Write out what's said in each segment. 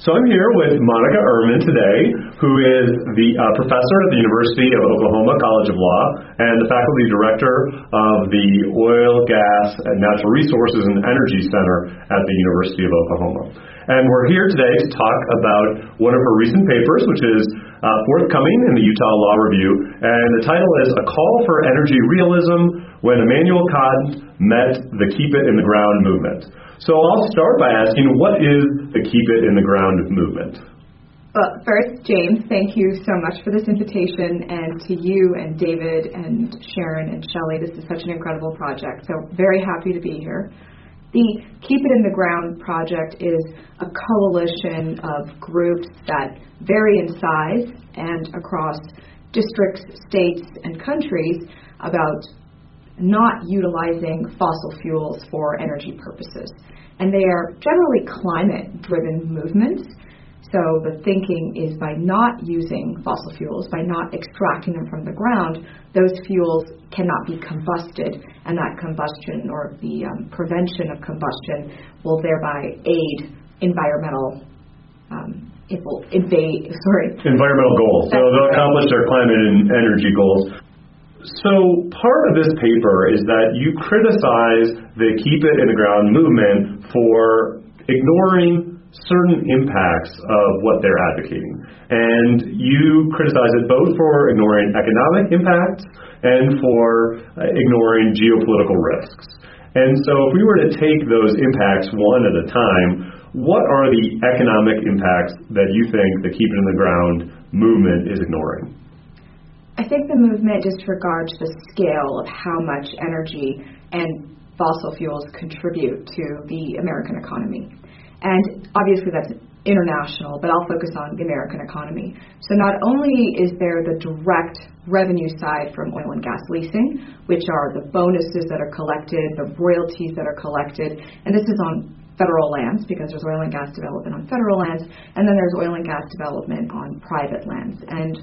So I'm here with Monika Ehrman today, who is the uh, professor at the University of Oklahoma College of Law and the faculty director of the Oil, Gas, and Natural Resources and Energy Center at the University of Oklahoma. And we're here today to talk about one of her recent papers, which is uh, forthcoming in the Utah Law Review, and the title is A Call for Energy Realism When Immanuel Kant Met the Keep It in the Ground Movement. So I'll start by asking, what is Keep It in the Ground movement? Well, first, James, thank you so much for this invitation, and to you and David and Sharon and Shelley. This is such an incredible project, so very happy to be here. The Keep It in the Ground project is a coalition of groups that vary in size and across districts, states, and countries about not utilizing fossil fuels for energy purposes. And they are generally climate driven movements. So the thinking is by not using fossil fuels, by not extracting them from the ground, those fuels cannot be combusted, and that combustion or the um, prevention of combustion will thereby aid environmental. Um, it will invade, sorry. Environmental goals. so they'll accomplish their climate and energy goals. So part of this paper is that you criticize the Keep It in the Ground movement for ignoring certain impacts of what they're advocating. And you criticize it both for ignoring economic impacts and for uh, ignoring geopolitical risks. And so if we were to take those impacts one at a time, what are the economic impacts that you think the Keep It in the Ground movement is ignoring? I think the movement disregards the scale of how much energy and fossil fuels contribute to the American economy. And obviously that's international, but I'll focus on the American economy. So not only is there the direct revenue side from oil and gas leasing, which are the bonuses that are collected, the royalties that are collected, and this is on federal lands because there's oil and gas development on federal lands, and then there's oil and gas development on private lands. And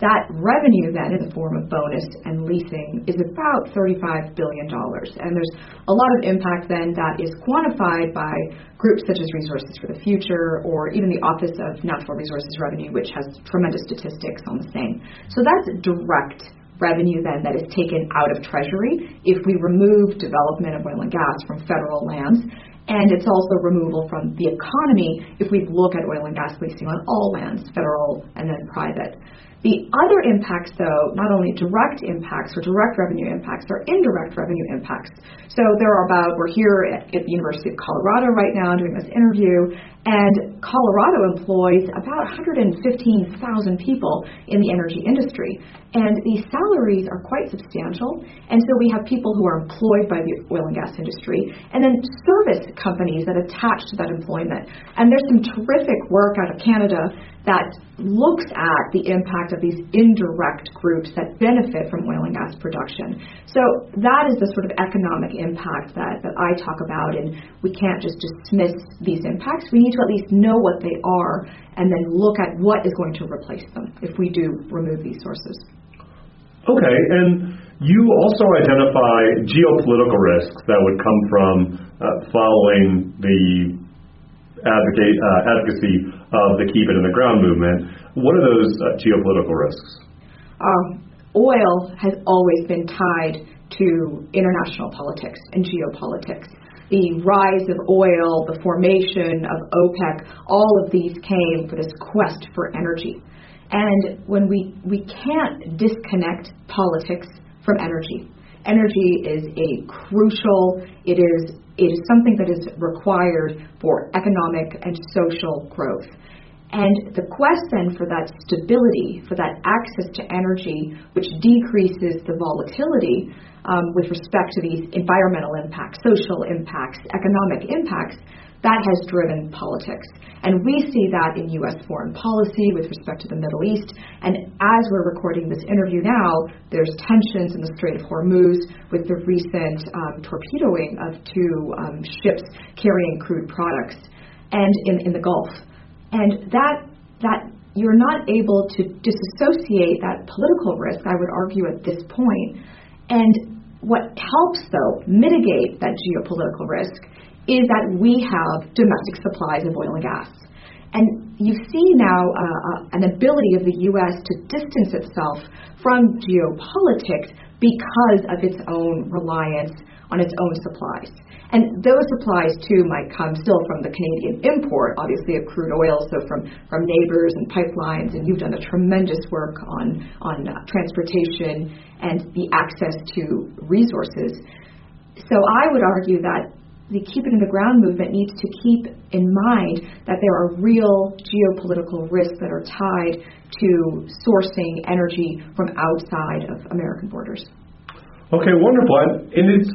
that revenue then in the form of bonus and leasing is about $35 billion. And there's a lot of impact then that is quantified by groups such as Resources for the Future or even the Office of Natural Resources Revenue, which has tremendous statistics on the same. So that's direct revenue then that is taken out of Treasury if we remove development of oil and gas from federal lands. And it's also removal from the economy if we look at oil and gas leasing on all lands, federal and then private. The other impacts, though, not only direct impacts or direct revenue impacts, are indirect revenue impacts. So there are about, we're here at, at the University of Colorado right now doing this interview, and Colorado employs about 115,000 people in the energy industry. And these salaries are quite substantial. And so we have people who are employed by the oil and gas industry, and then service companies that attach to that employment. And there's some terrific work out of Canada that looks at the impact of these indirect groups that benefit from oil and gas production. So that is the sort of economic impact that, that I talk about, and we can't just dismiss these impacts. We need to at least know what they are and then look at what is going to replace them if we do remove these sources. Okay, and you also identify geopolitical risks that would come from uh, following the advocate, uh, advocacy of the Keep It in the Ground movement. What are those uh, geopolitical risks? Um, oil has always been tied to international politics and geopolitics. The rise of oil, the formation of OPEC, all of these came for this quest for energy. And when we, we can't disconnect politics from energy. Energy is a crucial, it is it is something that is required for economic and social growth. And the quest then for that stability, for that access to energy, which decreases the volatility um, with respect to these environmental impacts, social impacts, economic impacts, that has driven politics. And we see that in U.S. foreign policy with respect to the Middle East. And as we're recording this interview now, there's tensions in the Strait of Hormuz with the recent um, torpedoing of two um, ships carrying crude products and in, in the Gulf. And that, that you're not able to disassociate that political risk, I would argue, at this point. And what helps, though, mitigate that geopolitical risk is that we have domestic supplies of oil and gas. And you see now uh, uh, an ability of the U.S. to distance itself from geopolitics because of its own reliance on its own supplies. And those supplies too might come still from the Canadian import, obviously of crude oil, so from, from neighbors and pipelines, and you've done a tremendous work on, on uh, transportation and the access to resources. So I would argue that the Keep It in the Ground movement needs to keep in mind that there are real geopolitical risks that are tied to sourcing energy from outside of American borders. Okay, wonderful. And it's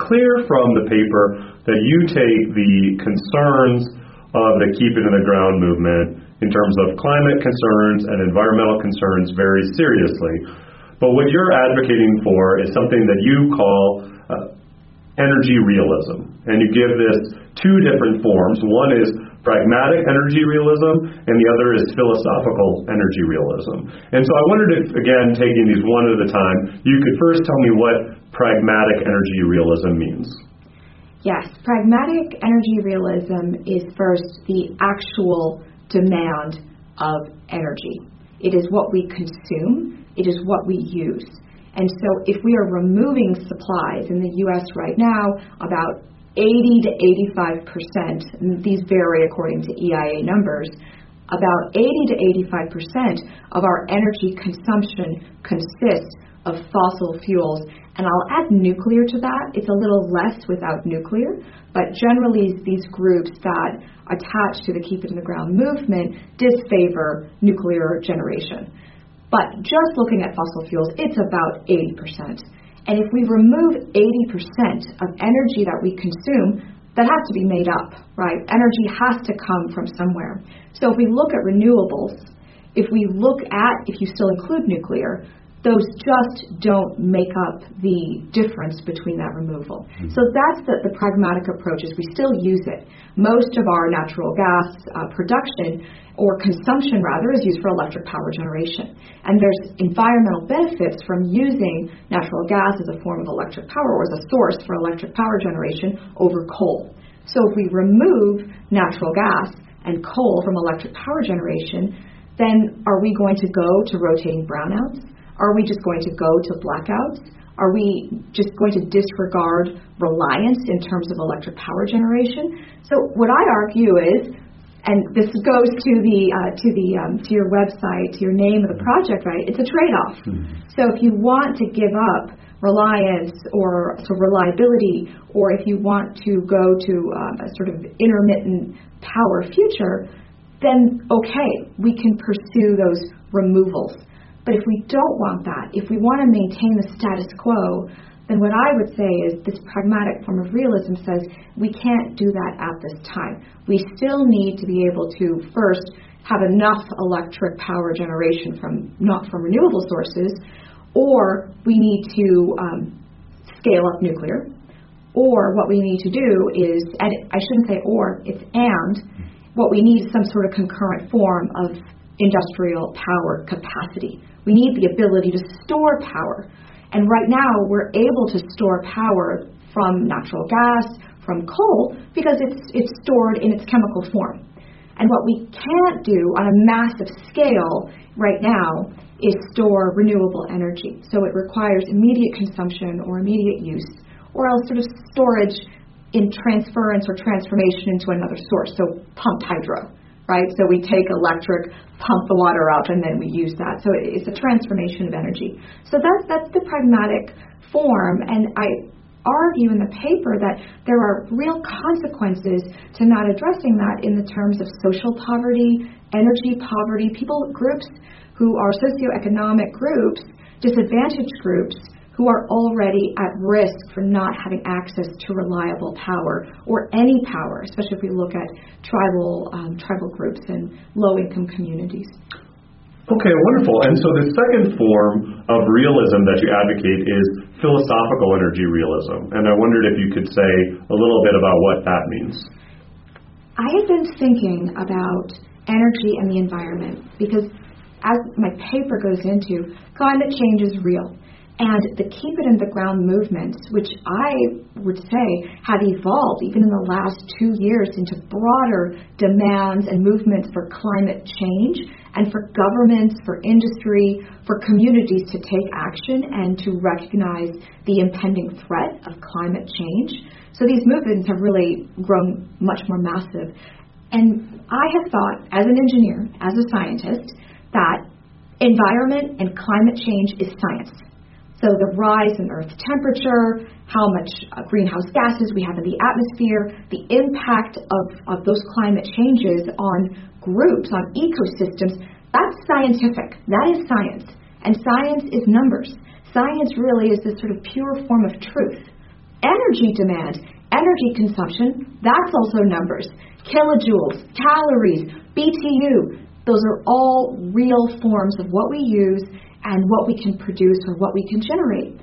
clear from the paper that you take the concerns of the Keep It in the Ground movement in terms of climate concerns and environmental concerns very seriously. But what you're advocating for is something that you call uh, energy realism. And you give this two different forms. One is pragmatic energy realism, and the other is philosophical energy realism. And so I wondered if, again, taking these one at a time, you could first tell me what pragmatic energy realism means. Yes, pragmatic energy realism is first the actual demand of energy. It is what we consume, it is what we use. And so if we are removing supplies in the US right now, about 80 to 85 percent, these vary according to EIA numbers, about 80 to 85 percent of our energy consumption consists of fossil fuels and I'll add nuclear to that. It's a little less without nuclear, but generally these groups that attach to the Keep It in the Ground movement disfavor nuclear generation. But just looking at fossil fuels, it's about 80%. And if we remove 80% of energy that we consume, that has to be made up, right? Energy has to come from somewhere. So if we look at renewables, if we look at, if you still include nuclear, those just don't make up the difference between that removal. Mm-hmm. So that's the, the pragmatic approach is we still use it. Most of our natural gas uh, production or consumption rather is used for electric power generation. And there's environmental benefits from using natural gas as a form of electric power or as a source for electric power generation over coal. So if we remove natural gas and coal from electric power generation, then are we going to go to rotating brownouts? Are we just going to go to blackouts? Are we just going to disregard reliance in terms of electric power generation? So what I argue is, and this goes to the uh, to the um, to your website, to your name of the project, right? It's a trade-off. Mm-hmm. So if you want to give up reliance or so reliability, or if you want to go to um, a sort of intermittent power future, then okay, we can pursue those removals. But if we don't want that, if we want to maintain the status quo, then what I would say is this pragmatic form of realism says we can't do that at this time. We still need to be able to first have enough electric power generation from not from renewable sources, or we need to um, scale up nuclear, or what we need to do is, and I shouldn't say or, it's and, what we need is some sort of concurrent form of industrial power capacity. We need the ability to store power. And right now, we're able to store power from natural gas, from coal, because it's, it's stored in its chemical form. And what we can't do on a massive scale right now is store renewable energy. So it requires immediate consumption or immediate use, or else sort of storage in transference or transformation into another source, so pumped hydro right? So we take electric, pump the water up, and then we use that. So it's a transformation of energy. So that's that's the pragmatic form, and I argue in the paper that there are real consequences to not addressing that in the terms of social poverty, energy poverty, people groups who are socioeconomic groups, disadvantaged groups who are already at risk for not having access to reliable power or any power, especially if we look at tribal um, tribal groups and low income communities. Okay, wonderful. And so the second form of realism that you advocate is philosophical energy realism. And I wondered if you could say a little bit about what that means. I have been thinking about energy and the environment because as my paper goes into, climate change is real. And the Keep It in the Ground movements, which I would say have evolved even in the last two years into broader demands and movements for climate change and for governments, for industry, for communities to take action and to recognize the impending threat of climate change. So these movements have really grown much more massive. And I have thought, as an engineer, as a scientist, that environment and climate change is science so the rise in Earth's temperature, how much uh, greenhouse gases we have in the atmosphere, the impact of, of those climate changes on groups, on ecosystems, that's scientific. That is science. And science is numbers. Science really is this sort of pure form of truth. Energy demand, energy consumption, that's also numbers. Kilojoules, calories, BTU, those are all real forms of what we use and what we can produce or what we can generate.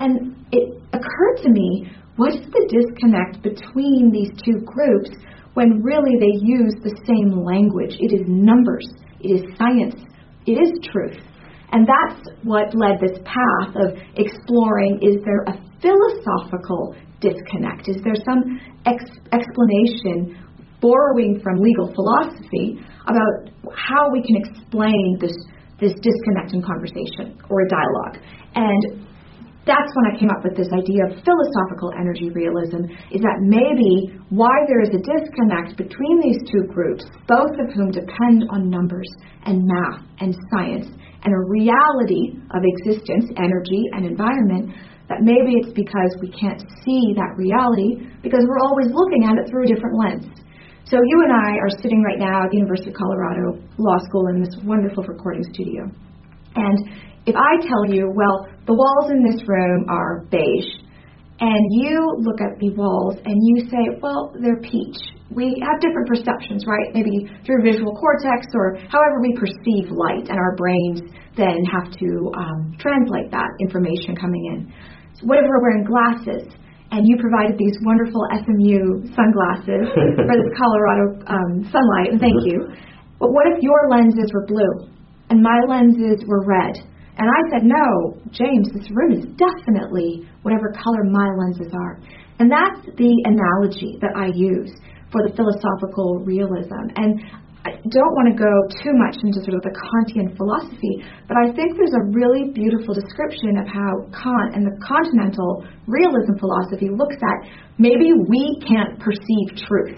And it occurred to me what's the disconnect between these two groups when really they use the same language? It is numbers, it is science, it is truth. And that's what led this path of exploring is there a philosophical disconnect? Is there some ex- explanation borrowing from legal philosophy about how we can explain this this disconnect in conversation or dialogue. And that's when I came up with this idea of philosophical energy realism is that maybe why there is a disconnect between these two groups, both of whom depend on numbers and math and science and a reality of existence, energy and environment, that maybe it's because we can't see that reality because we're always looking at it through a different lens. So you and I are sitting right now at the University of Colorado Law School in this wonderful recording studio. And if I tell you, well, the walls in this room are beige, and you look at the walls and you say, well, they're peach. We have different perceptions, right? Maybe through visual cortex or however we perceive light, and our brains then have to um, translate that information coming in. So what if we're wearing glasses? And you provided these wonderful SMU sunglasses for this Colorado um, sunlight, and thank you. But what if your lenses were blue and my lenses were red? And I said, no, James, this room is definitely whatever color my lenses are. And that's the analogy that I use for the philosophical realism. And I don't want to go too much into sort of the Kantian philosophy, but I think there's a really beautiful description of how Kant and the continental realism philosophy looks at maybe we can't perceive truth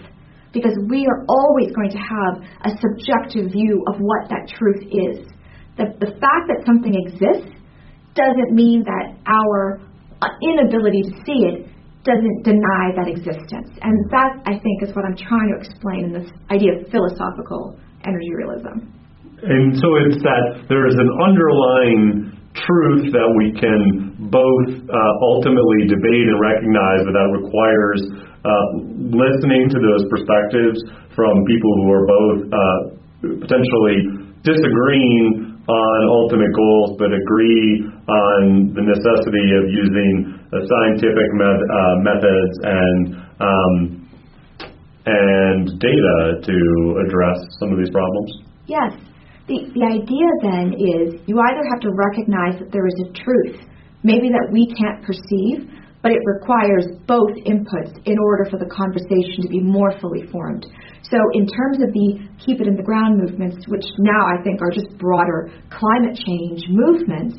because we are always going to have a subjective view of what that truth is. The, the fact that something exists doesn't mean that our uh, inability to see it doesn't deny that existence. And that, I think, is what I'm trying to explain in this idea of philosophical energy realism. And so it's that there is an underlying truth that we can both uh, ultimately debate and recognize, but that requires uh, listening to those perspectives from people who are both uh, potentially disagreeing on ultimate goals, but agree on the necessity of using scientific met- uh, methods and um, and data to address some of these problems. Yes. The, the idea then is you either have to recognize that there is a truth, maybe that we can't perceive, but it requires both inputs in order for the conversation to be more fully formed. So, in terms of the Keep It in the Ground movements, which now I think are just broader climate change movements,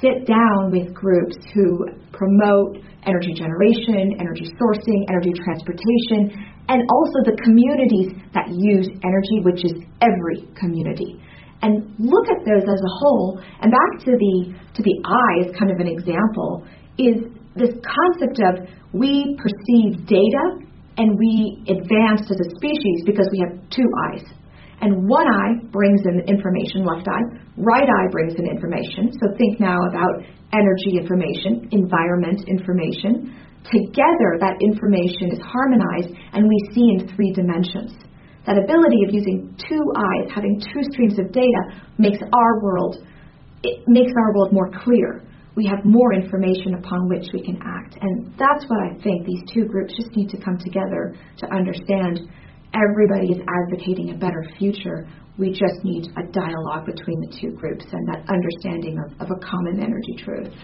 sit down with groups who promote energy generation, energy sourcing, energy transportation, and also the communities that use energy, which is every community. And look at those as a whole. And back to the to the eye as kind of an example is this concept of we perceive data and we advance as a species because we have two eyes. And one eye brings in information, left eye, right eye brings in information. So think now about energy information, environment information. Together, that information is harmonized and we see in three dimensions. That ability of using two eyes, having two streams of data, makes our world it makes our world more clear. We have more information upon which we can act. And that's what I think these two groups just need to come together to understand everybody is advocating a better future. We just need a dialogue between the two groups and that understanding of, of a common energy truth.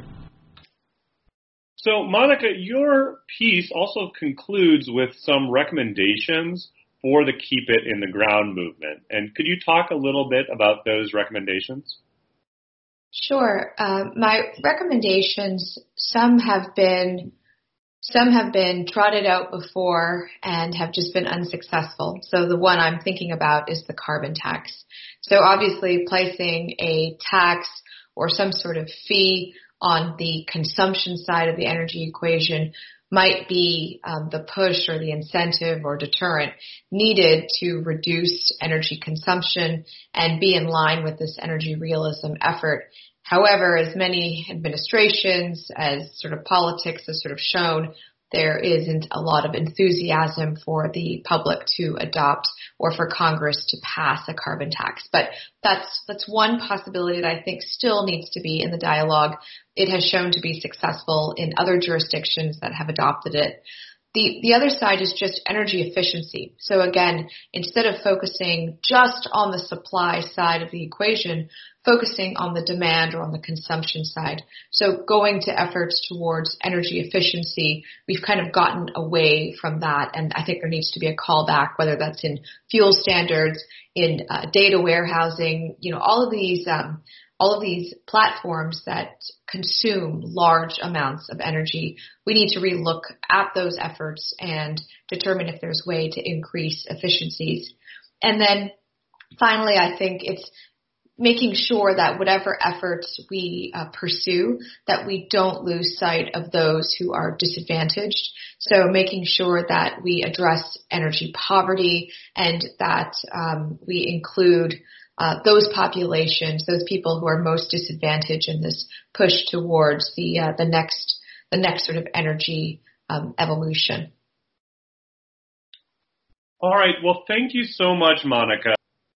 So, Monika, your piece also concludes with some recommendations for the Keep It in the Ground movement. And could you talk a little bit about those recommendations? Sure. Uh, my recommendations, some have been some have been trotted out before and have just been unsuccessful. So the one I'm thinking about is the carbon tax. So obviously placing a tax or some sort of fee on the consumption side of the energy equation might be um, the push or the incentive or deterrent needed to reduce energy consumption and be in line with this energy realism effort. However, as many administrations, as sort of politics has sort of shown, there isn't a lot of enthusiasm for the public to adopt or for Congress to pass a carbon tax. But that's that's one possibility that I think still needs to be in the dialogue. It has shown to be successful in other jurisdictions that have adopted it. The, the other side is just energy efficiency. So again, instead of focusing just on the supply side of the equation, focusing on the demand or on the consumption side. So going to efforts towards energy efficiency, we've kind of gotten away from that. And I think there needs to be a callback, whether that's in fuel standards, in uh, data warehousing, you know, all of these, um, all of these platforms that consume large amounts of energy, we need to relook at those efforts and determine if there's way to increase efficiencies. And then finally, I think it's making sure that whatever efforts we uh, pursue, that we don't lose sight of those who are disadvantaged. So making sure that we address energy poverty and that um, we include uh, those populations, those people who are most disadvantaged in this push towards the uh, the next the next sort of energy um, evolution. All right. Well, thank you so much, Monika.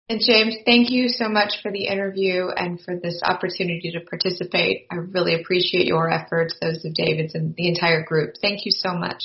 And James, thank you so much for the interview and for this opportunity to participate. I really appreciate your efforts, those of David's and the entire group. Thank you so much.